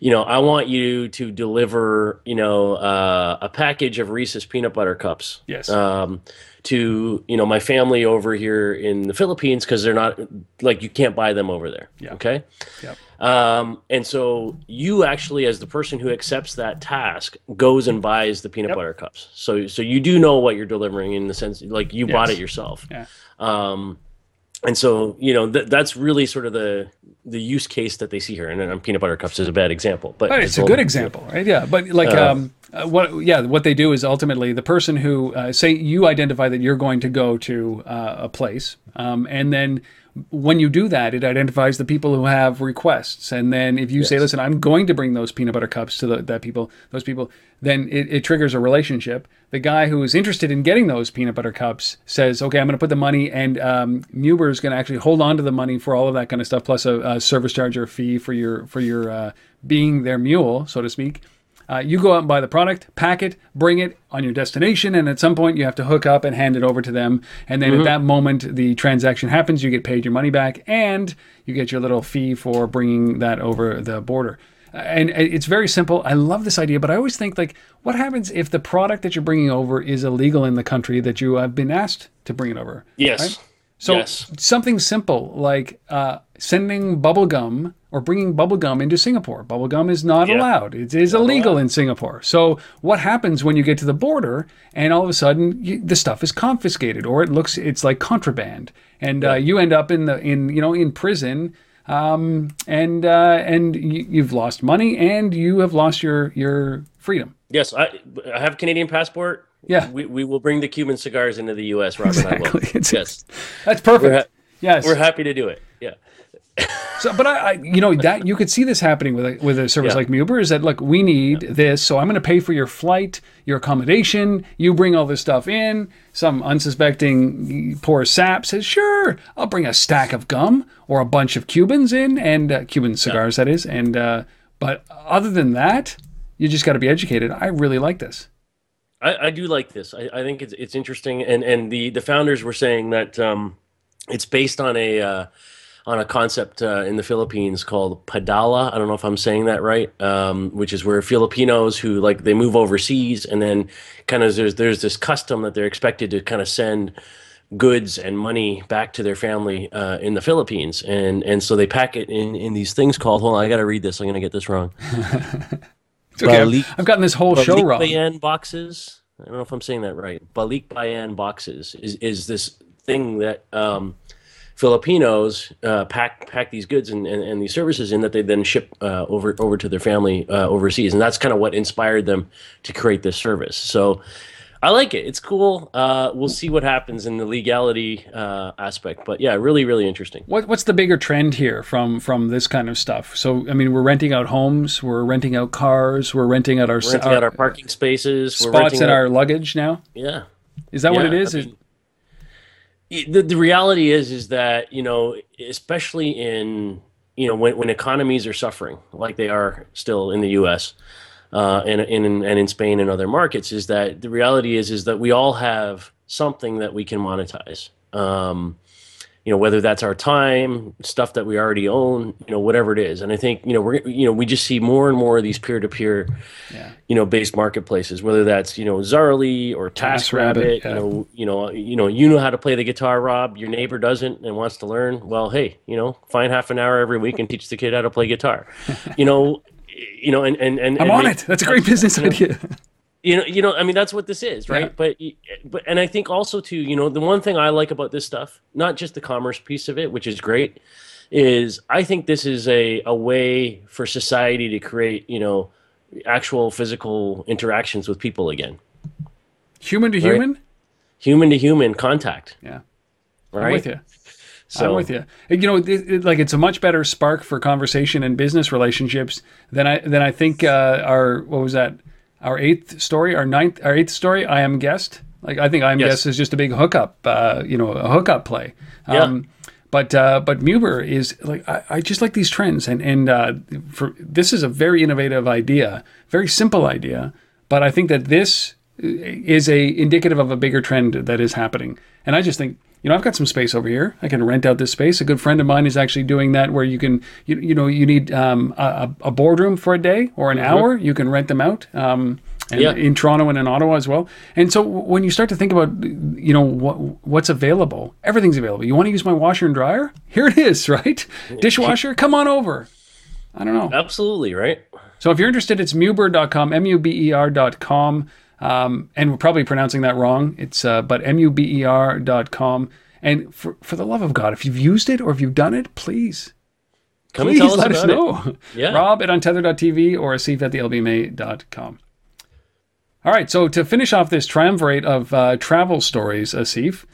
you know, I want you to deliver, you know, uh, a package of Reese's peanut butter cups. Yes. Um, to you know my family over here in the Philippines because they're not like you can't buy them over there. Yeah. Okay. Yep. Um, and so you actually, as the person who accepts that task, goes and buys the peanut Yep. butter cups. So so you do know what you're delivering in the sense like you bought it yourself. Yeah. Um, and so you know th- that's really sort of the the use case that they see here. And, and peanut butter cups is a bad example, but Right, it's a good example, right? Yeah, but like, Uh, um, uh, what? Yeah, what they do is ultimately the person who uh, say you identify that you're going to go to uh, a place, um, and then when you do that, it identifies the people who have requests, and then if you say, "Listen, I'm going to bring those peanut butter cups to the, that people, those people," then it, it triggers a relationship. The guy who is interested in getting those peanut butter cups says, "Okay, I'm going to put the money," and um, Muber is going to actually hold on to the money for all of that kind of stuff, plus a, a service charge or fee for your for your uh, being their mule, so to speak. Uh, you go out and buy the product, pack it, bring it on your destination, and at some point you have to hook up and hand it over to them. And then at that moment, the transaction happens. You get paid your money back, and you get your little fee for bringing that over the border. Uh, And uh, it's very simple. I love this idea, but I always think like, what happens if the product that you're bringing over is illegal in the country that you have been asked to bring it over? yes. right? So yes. something simple like uh, sending bubble gum or bringing bubble gum into Singapore. Bubble gum is not Yeah. allowed. It is illegal in Singapore. So what happens when you get to the border and all of a sudden you, the stuff is confiscated or it looks it's like contraband and uh, you end up in the in you know in prison um, and uh, and you, you've lost money and you have lost your your freedom. Yes, I, I have a Canadian passport. Yeah. we, we will bring the Cuban cigars into the U.S. Robert. I Exactly. (laughs) yes, That's perfect. We're ha- yes. we're happy to do it. Yeah, So, but I, I, you know, that you could see this happening with a, with a service Yeah. like Muber is that look, we need this, so I'm going to pay for your flight, your accommodation. You bring all this stuff in. Some unsuspecting poor sap says, "Sure, I'll bring a stack of gum or a bunch of Cubans in, and uh, Cuban cigars, that is." And uh, but other than that, you just got to be educated. I really like this. I, I do like this. I, I think it's it's interesting, and and the the founders were saying that um, it's based on a uh, on a concept uh, in the Philippines called padala. I don't know if I'm saying that right, um, which is where Filipinos who like they move overseas and then kind of there's there's this custom that they're expected to kind of send goods and money back to their family uh, in the Philippines, and and so they pack it in in these things called. Hold on, I got to read this. I'm gonna get this wrong. It's (laughs) okay. I've, Balik- I've gotten this whole show wrong. Balikbayan boxes. I don't know if I'm saying that right. Balik Bayan boxes is, is this thing that um, Filipinos uh, pack pack these goods and, and, and these services in that they then ship uh, over over to their family uh, overseas, and that's kind of what inspired them to create this service. So. I like it. It's cool. Uh, we'll see what happens in the legality uh, aspect, but yeah, really, really interesting. What, what's the bigger trend here from from this kind of stuff? So, I mean, we're renting out homes, we're renting out cars, we're renting out our, We're renting out our parking spaces. We're spots in out- our luggage now. yeah. Is that what it is? I mean, the, the reality is is that you know especially in you know when, when economies are suffering like they are still in the us uh, and, and, in, and in spain and other markets is that the reality is is that we all have something that we can monetize. Um, you know whether that's our time stuff that we already own you know whatever it is and i think you know we're you know we just see more and more of these peer-to-peer you know based marketplaces whether that's you know Zaarly or TaskRabbit, taskrabbit yeah. you know you know you know you know how to play the guitar rob your neighbor doesn't and wants to learn well hey you know find half an hour every week and teach the kid how to play guitar you know you know and and, and I'm and on make- it. That's a great business idea. You know you know i mean that's what this is right Yeah. but but and i think also too you know the one thing i like about this stuff not just the commerce piece of it which is great is i think this is a, a way for society to create you know actual physical interactions with people again human to human. human to human contact Yeah, right I'm with you. so I'm with you. You know, it, it- like it's a much better spark for conversation and business relationships than I than I think uh, our what was that our eighth story, our ninth, our eighth story. I am guest. Like I think I am Yes. guest is just a big hookup. Uh, you know, a hookup play. Um, But uh, but Muber is like I, I just like these trends and and uh, for this is a very innovative idea, very simple idea, but I think that this is a indicative of a bigger trend that is happening. And I just think you know, I've got some space over here. I can rent out this space. A good friend of mine is actually doing that, where you can, you, you know, you need um, a, a boardroom for a day or an hour. You can rent them out. Um, Yeah. in Toronto and in Ottawa as well. And so when you start to think about, you know, what what's available, everything's available. You want to use my washer and dryer? Here it is, (laughs) right? Dishwasher, (laughs) come on over. I don't know. Absolutely, right? So if you're interested, it's muber.com, M-U-B-E-R.com. Um, and we're probably pronouncing that wrong. It's uh, but M-U-B-E-R.com. And for, for the love of God, if you've used it or if you've done it, please, Come please us let us know. it. (laughs) Yeah. Rob at untether.tv or asif at the lbma.com. All right, so to finish off this triumvirate of uh, travel stories, Asif,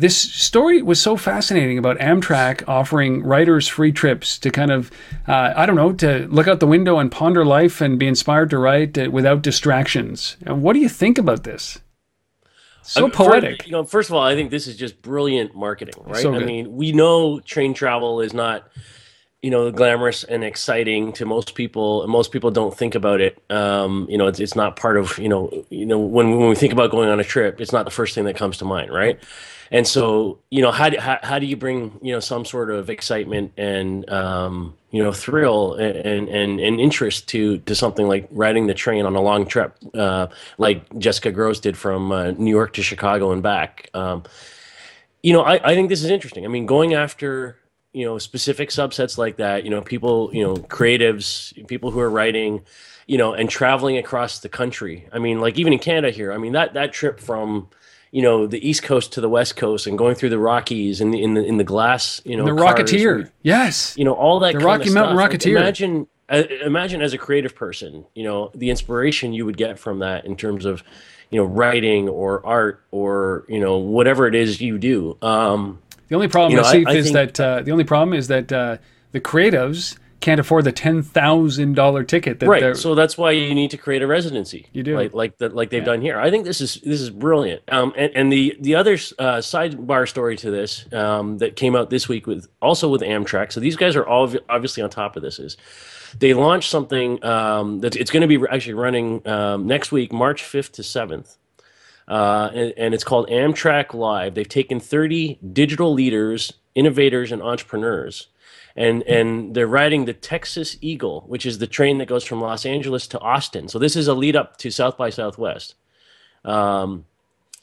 this story was so fascinating about Amtrak offering writers free trips to kind of, uh, I don't know, to look out the window and ponder life and be inspired to write uh, without distractions. And what do you think about this? So I mean, fir- poetic. you know, first of all, I think this is just brilliant marketing, right? So I mean, we know train travel is not, you know, glamorous and exciting to most people. Most people don't think about it. Um, you know, it's, it's not part of, you know, you know, when when we think about going on a trip, it's not the first thing that comes to mind, right? And so, you know, how do, how, how do you bring, you know, some sort of excitement and, um, you know, thrill and, and, and interest to, to something like riding the train on a long trip, uh, like Jessica Gross did from uh, New York to Chicago and back. Um, you know, I, I think this is interesting. I mean, going after, you know, specific subsets like that, you know, people, you know, creatives, people who are writing, you know, and traveling across the country. I mean, like even in Canada here, I mean, that, that trip from, you know, the East Coast to the West Coast and going through the Rockies and the, in the, in the glass, you know, the Rocketeer. with- yes. you know all that The Rocky Mountain stuff. Like, Rocketeer. imagine uh, imagine as a creative person you know the inspiration you would get from that in terms of you know writing or art or you know whatever it is you do um The only problem, You know, I- see I is that uh, the only problem is that uh, the creatives can't afford the ten thousand dollar ticket. That they're- right so that's why you need to create a residency You do. like like that like they've done here i think this is this is brilliant um and, and the the other uh, sidebar story to this um that came out this week with also with amtrak so these guys are all obviously on top of this is they launched something um that it's going to be actually running um, next week march 5th to 7th uh, and, and it's called Amtrak Live. They've taken 30 digital leaders, innovators, and entrepreneurs, and and they're riding the Texas Eagle, which is the train that goes from Los Angeles to Austin. So this is a lead up to South by Southwest. Um,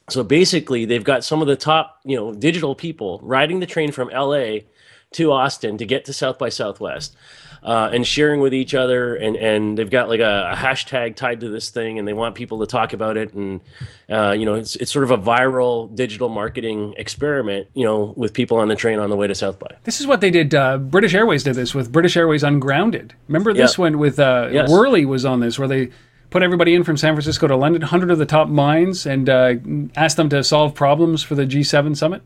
so basically, they've got some of the top, you know, digital people riding the train from LA to Austin to get to South by Southwest. Uh, and sharing with each other, and, and they've got like a, a hashtag tied to this thing, and they want people to talk about it, and uh, you know it's it's sort of a viral digital marketing experiment, you know, with people on the train on the way to South by. This is what they did. Uh, British Airways did this with British Airways Ungrounded. Remember this Yeah. one with uh, Yes. whurley was on this, where they put everybody in from San Francisco to London, 100 of the top minds, and uh, asked them to solve problems for the G7 summit.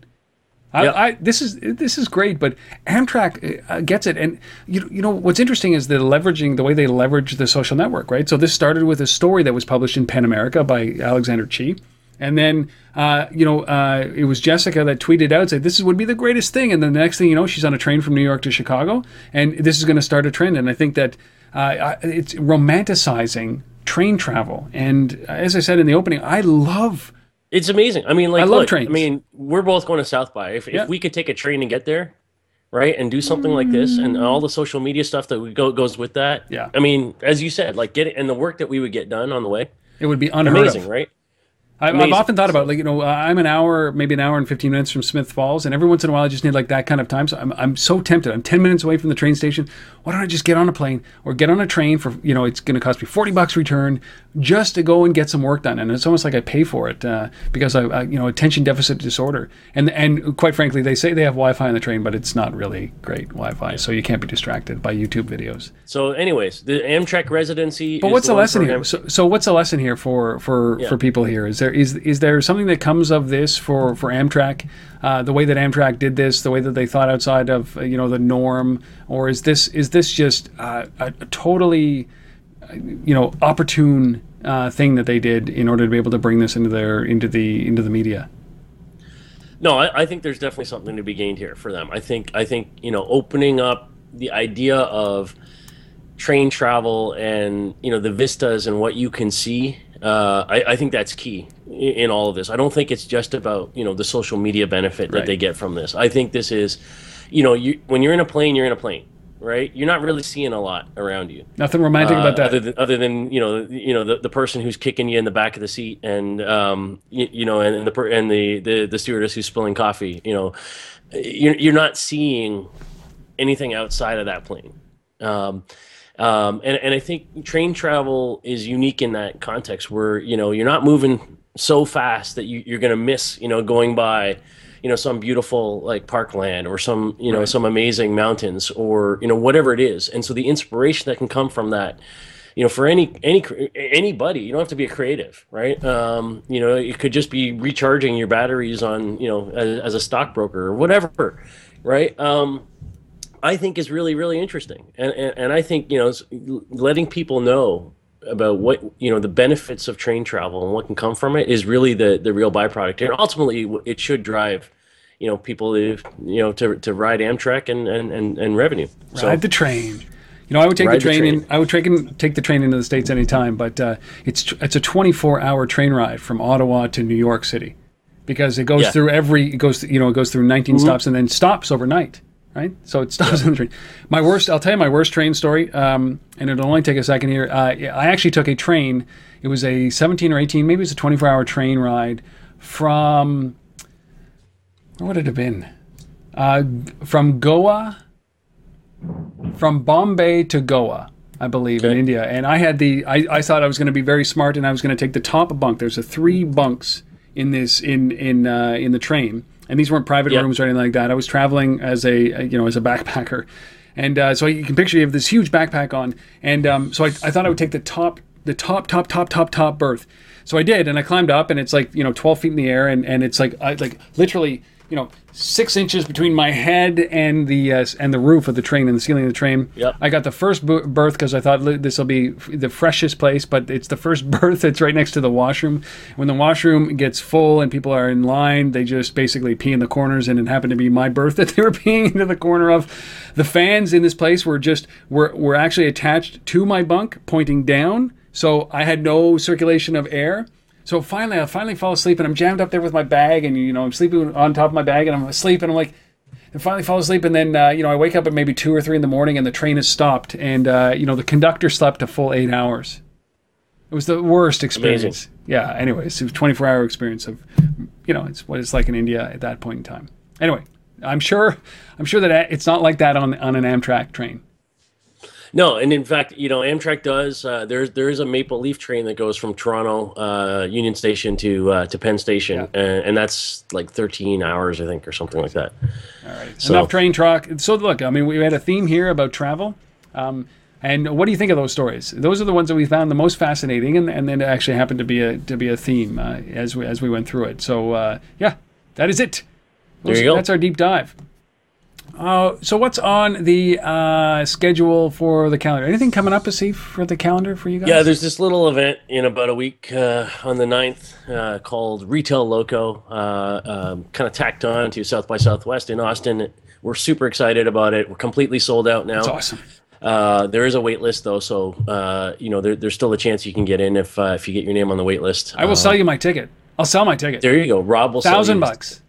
I, Yeah. I, this is this is great, but Amtrak uh, gets it, and you you know what's interesting is the leveraging the way they leverage the social network, right? So this started with a story that was published in Pen America by Alexander Chee, and then uh, you know uh, it was Jessica that tweeted out said this would be the greatest thing, and then the next thing you know she's on a train from New York to Chicago, and this is going to start a trend, and I think that uh, it's romanticizing train travel, and as I said in the opening, I love. It's amazing. I mean, like, I love look, trains. I mean, we're both going to South by. If, Yeah. if we could take a train and get there, right, and do something like this, and all the social media stuff that we go goes with that. Yeah. I mean, as you said, like get it, and the work that we would get done on the way, It would be unheard amazing, of. right? I've, I've often thought about like you know uh, I'm an hour, maybe an hour and 15 minutes from Smith Falls, and every once in a while I just need like that kind of time. So I'm, I'm so tempted. I'm 10 minutes away from the train station. Why don't I just get on a plane or get on a train for you know it's going to cost me 40 bucks return just to go and get some work done, and it's almost like I pay for it uh, because I, I you know attention deficit disorder, and and quite frankly they say they have Wi-Fi on the train, but it's not really great Wi-Fi, so you can't be distracted by YouTube videos. So, anyways, the Amtrak residency. But what's the, one lesson here? So, so what's the lesson here for for, Yeah. for people here? Is there is is there something that comes of this for for Amtrak? Uh, the way that Amtrak did this, the way that they thought outside of uh, you know the norm, or is this is this just uh, a, a totally uh, you know opportune uh, thing that they did in order to be able to bring this into their into the into the media? No, I, I think there's definitely something to be gained here for them. I think I think you know opening up the idea of train travel and you know the vistas and what you can see Uh, I, I think that's key in, in all of this. I don't think it's just about you know the social media benefit that Right. they get from this. I think this is, you know, you when you're in a plane, you're in a plane, right? You're not really seeing a lot around you. Nothing romantic Uh, about that. Other than, other than you know, you know the, the person who's kicking you in the back of the seat, and um, you, you know, and, the and the, the the stewardess who's spilling coffee. You know, you're you're not seeing anything outside of that plane. Um, um, and and I think train travel is unique in that context, where you know you're not moving so fast that you, you're going to miss, you know, going by. You know some beautiful like parkland or some you know some amazing mountains or you know whatever it is, and so the inspiration that can come from that, you know, for any any anybody, you don't have to be a creative, right? Um, you know, it could just be recharging your batteries on, you know, as, as a stockbroker or whatever, right? Um, I think is really really interesting, and and, and I think you know, letting people know about what you know the benefits of train travel and what can come from it is really the the real byproduct, and ultimately it should drive. You know, people to you know to, to ride Amtrak and, and, and, and revenue. So Ride the train. You know, I would take the Ride the train, train. in. I would take take the train into the states anytime, but uh, it's it's a 24 hour train ride from Ottawa to New York City, because it goes Yeah. Mm-hmm. through every it goes you know it goes through 19 stops and then stops overnight, right? So it stops on the train. My worst, I'll tell you my worst train story, um, and it'll only take a second here. Uh, I actually took a train. It was a 17 or 18, maybe it was a 24 hour train ride from where would it have been? Uh, from Goa from Bombay to Goa, I believe, in India. And I had the, I, I thought I was going to be very smart and I was going to take the top bunk. There's a three bunks in this, in, in, uh, in the train. And these weren't private Yeah. rooms or anything like that. I was traveling as a, you know, as a backpacker. And uh, so you can picture you have this huge backpack on. And um, so I, I thought I would take the top, the top, top, top, top, top berth. So I did, and I climbed up, and it's like you know, 12 feet in the air, and, and it's like I, like literally you know six inches between my head and the uh, and the roof of the train and the ceiling of the train. Yep. I got the first berth because I thought this will be the freshest place, but it's the first (laughs) berth that's right next to the washroom. When the washroom gets full and people are in line, they just basically pee in the corners, and it happened to be my berth (laughs) that they were peeing into the corner of. The fans in this place were just were were actually attached to my bunk, pointing down, so I had no circulation of air. So finally, I finally fall asleep, and I'm jammed up there with my bag, and you know, I'm sleeping on top of my bag, and I'm asleep, and I'm like, and finally fall asleep, and then uh, you know, I wake up at maybe two or three in the morning, and the train has stopped, and uh, you know, the conductor slept a full eight hours. It was the worst experience. Yeah. Anyways, it was a 24 hour experience of, you know, it's what it's like in India at that point in time. Anyway, I'm sure, I'm sure that it's not like that on on an Amtrak train. No, and in fact, you know, Amtrak does. Uh, there's there is a Maple Leaf train that goes from Toronto uh, Union Station to uh, to Penn Station, and, and that's like 13 hours, I think, or something like that. All right. So- Enough train talk. So look, I mean, we had a theme here about travel. Um, and what do you think of those stories? Those are the ones that we found the most fascinating, and, and then it actually happened to be a to be a theme uh, as we as we went through it. So uh, yeah, that is it. There you go. That's our deep dive. Uh, so what's on the uh, schedule for the calendar? Anything coming up, Asif, for the calendar for you guys? Yeah, there's this little event in about a week uh, on the 9th uh, called Retail Loco, uh, um, kind of tacked on to South by Southwest in Austin. We're super excited about it. We're completely sold out now. That's awesome. Uh, there is a wait list though, so uh, you know there, there's still a chance you can get in if uh, if you get your name on the wait list. I will sell you my ticket. I'll sell my ticket. There you go. Rob will sell Thousand bucks.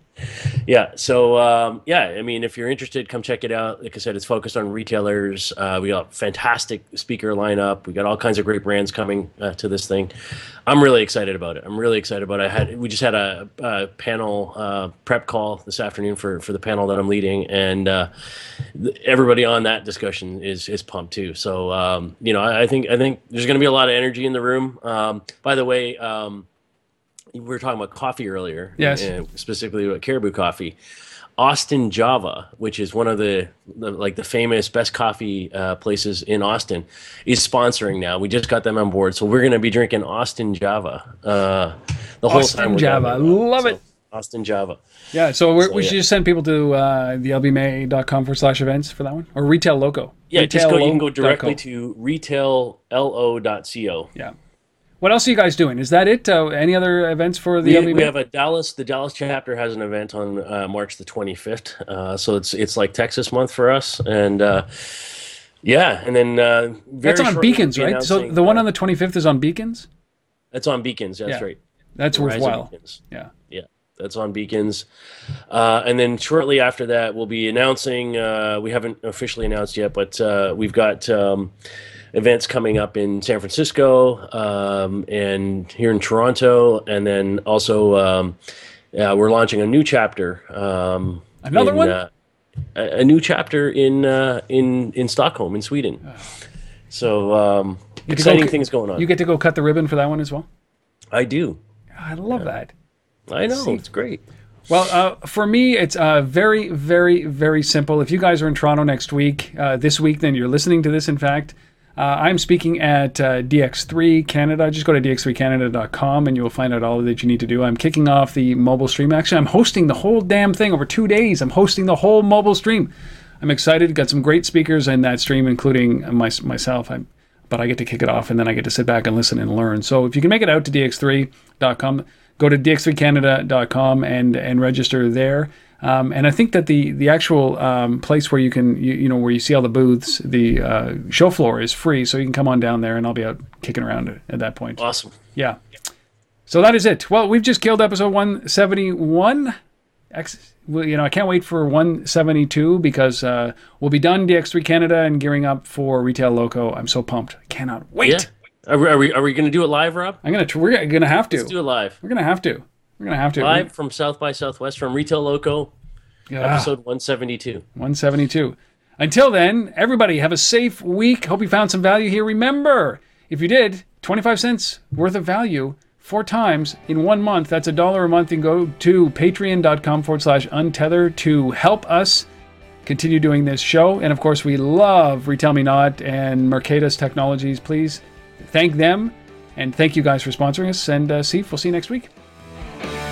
Yeah. So um, yeah, I mean, if you're interested, come check it out. Like I said, it's focused on retailers. Uh, we got fantastic speaker lineup. We got all kinds of great brands coming uh, to this thing. I'm really excited about it. I'm really excited about it. I had we just had a, a panel uh, prep call this afternoon for for the panel that I'm leading, and uh, th- everybody on that discussion is is pumped too. So um, you know, I, I think I think there's going to be a lot of energy in the room. Um, by the way. Um, we were talking about coffee earlier. Yes. and specifically about Caribou Coffee. Austin Java, which is one of the, the like the famous best coffee uh, places in Austin, is sponsoring now. We just got them on board, so we're going to be drinking Austin Java uh, the whole Austin time. Java. Love So, it. Austin Java. Yeah, so, we're, So, we yeah. should just send people to uh, the lbma.com forward slash events for that one, or Retail Loco. Yeah, just go. You can go directly to retaillo.co. Yeah. What else are you guys doing? Is that it? Uh, any other events for the We, we have a Dallas. The Dallas chapter has an event on uh, March the 25th. Uh, so it's it's like Texas month for us, and uh, yeah, and then uh, very That's on Beacons, right? So the one uh, on the 25th is on Beacons. That's on Beacons. That's Yeah. right. That's Verizon worthwhile. Yeah. Yeah, that's on Beacons. Uh, and then shortly after that, we'll be announcing. Uh, we haven't officially announced yet, but uh, we've got um, events coming up in San Francisco um, and here in Toronto, and then also um, uh, we're launching a new chapter. Um, Another in, one? Uh, a, a new chapter in uh, in in Stockholm, in Sweden. So um, get go exciting things going on. You get to go cut the ribbon for that one as well. I do. I love that. I know. It's great. Well, uh, for me, it's uh, very, very, very simple. If you guys are in Toronto next week, uh, this week, then you're listening to this, in fact. Uh, I'm speaking at uh, DX3 Canada. Just go to dx3canada.com and you will find out all that you need to do. I'm kicking off the mobile stream. Actually, I'm hosting the whole damn thing over two days. I'm hosting the whole mobile stream. I'm excited. Got some great speakers in that stream, including my, myself. I'm, but I get to kick it off and then I get to sit back and listen and learn. So if you can make it out to dx3.com, go to dx3canada.com and and register there. Um, and I think that the the actual um, place where you can you, you know where you see all the booths, the uh, show floor is free, so you can come on down there, and I'll be out kicking around at, at that point. Awesome. Yeah. So that is it. Well, we've just killed episode 171. Ex- well, you know, I can't wait for 172 because uh, we'll be done DX3 Canada and gearing up for Retail Loco. I'm so pumped. I cannot wait. Yeah. Are we, are we, are we going to do it live, Rob? I'm gonna. Tr- we're gonna have to. Let's do it live. We're gonna have to. We're gonna have to. Live from South by Southwest from Retail Loco, Yeah. episode 172. 172. Until then, everybody have a safe week. Hope you found some value here. Remember, if you did, 25 cents worth of value four times in one month. That's a dollar a month. And go to patreon.com forward slash untether to help us continue doing this show. And of course, we love Retail Me Not and Mercatus Technologies. Please thank them. And thank you guys for sponsoring us. And uh, see, we'll see you next week. Bye.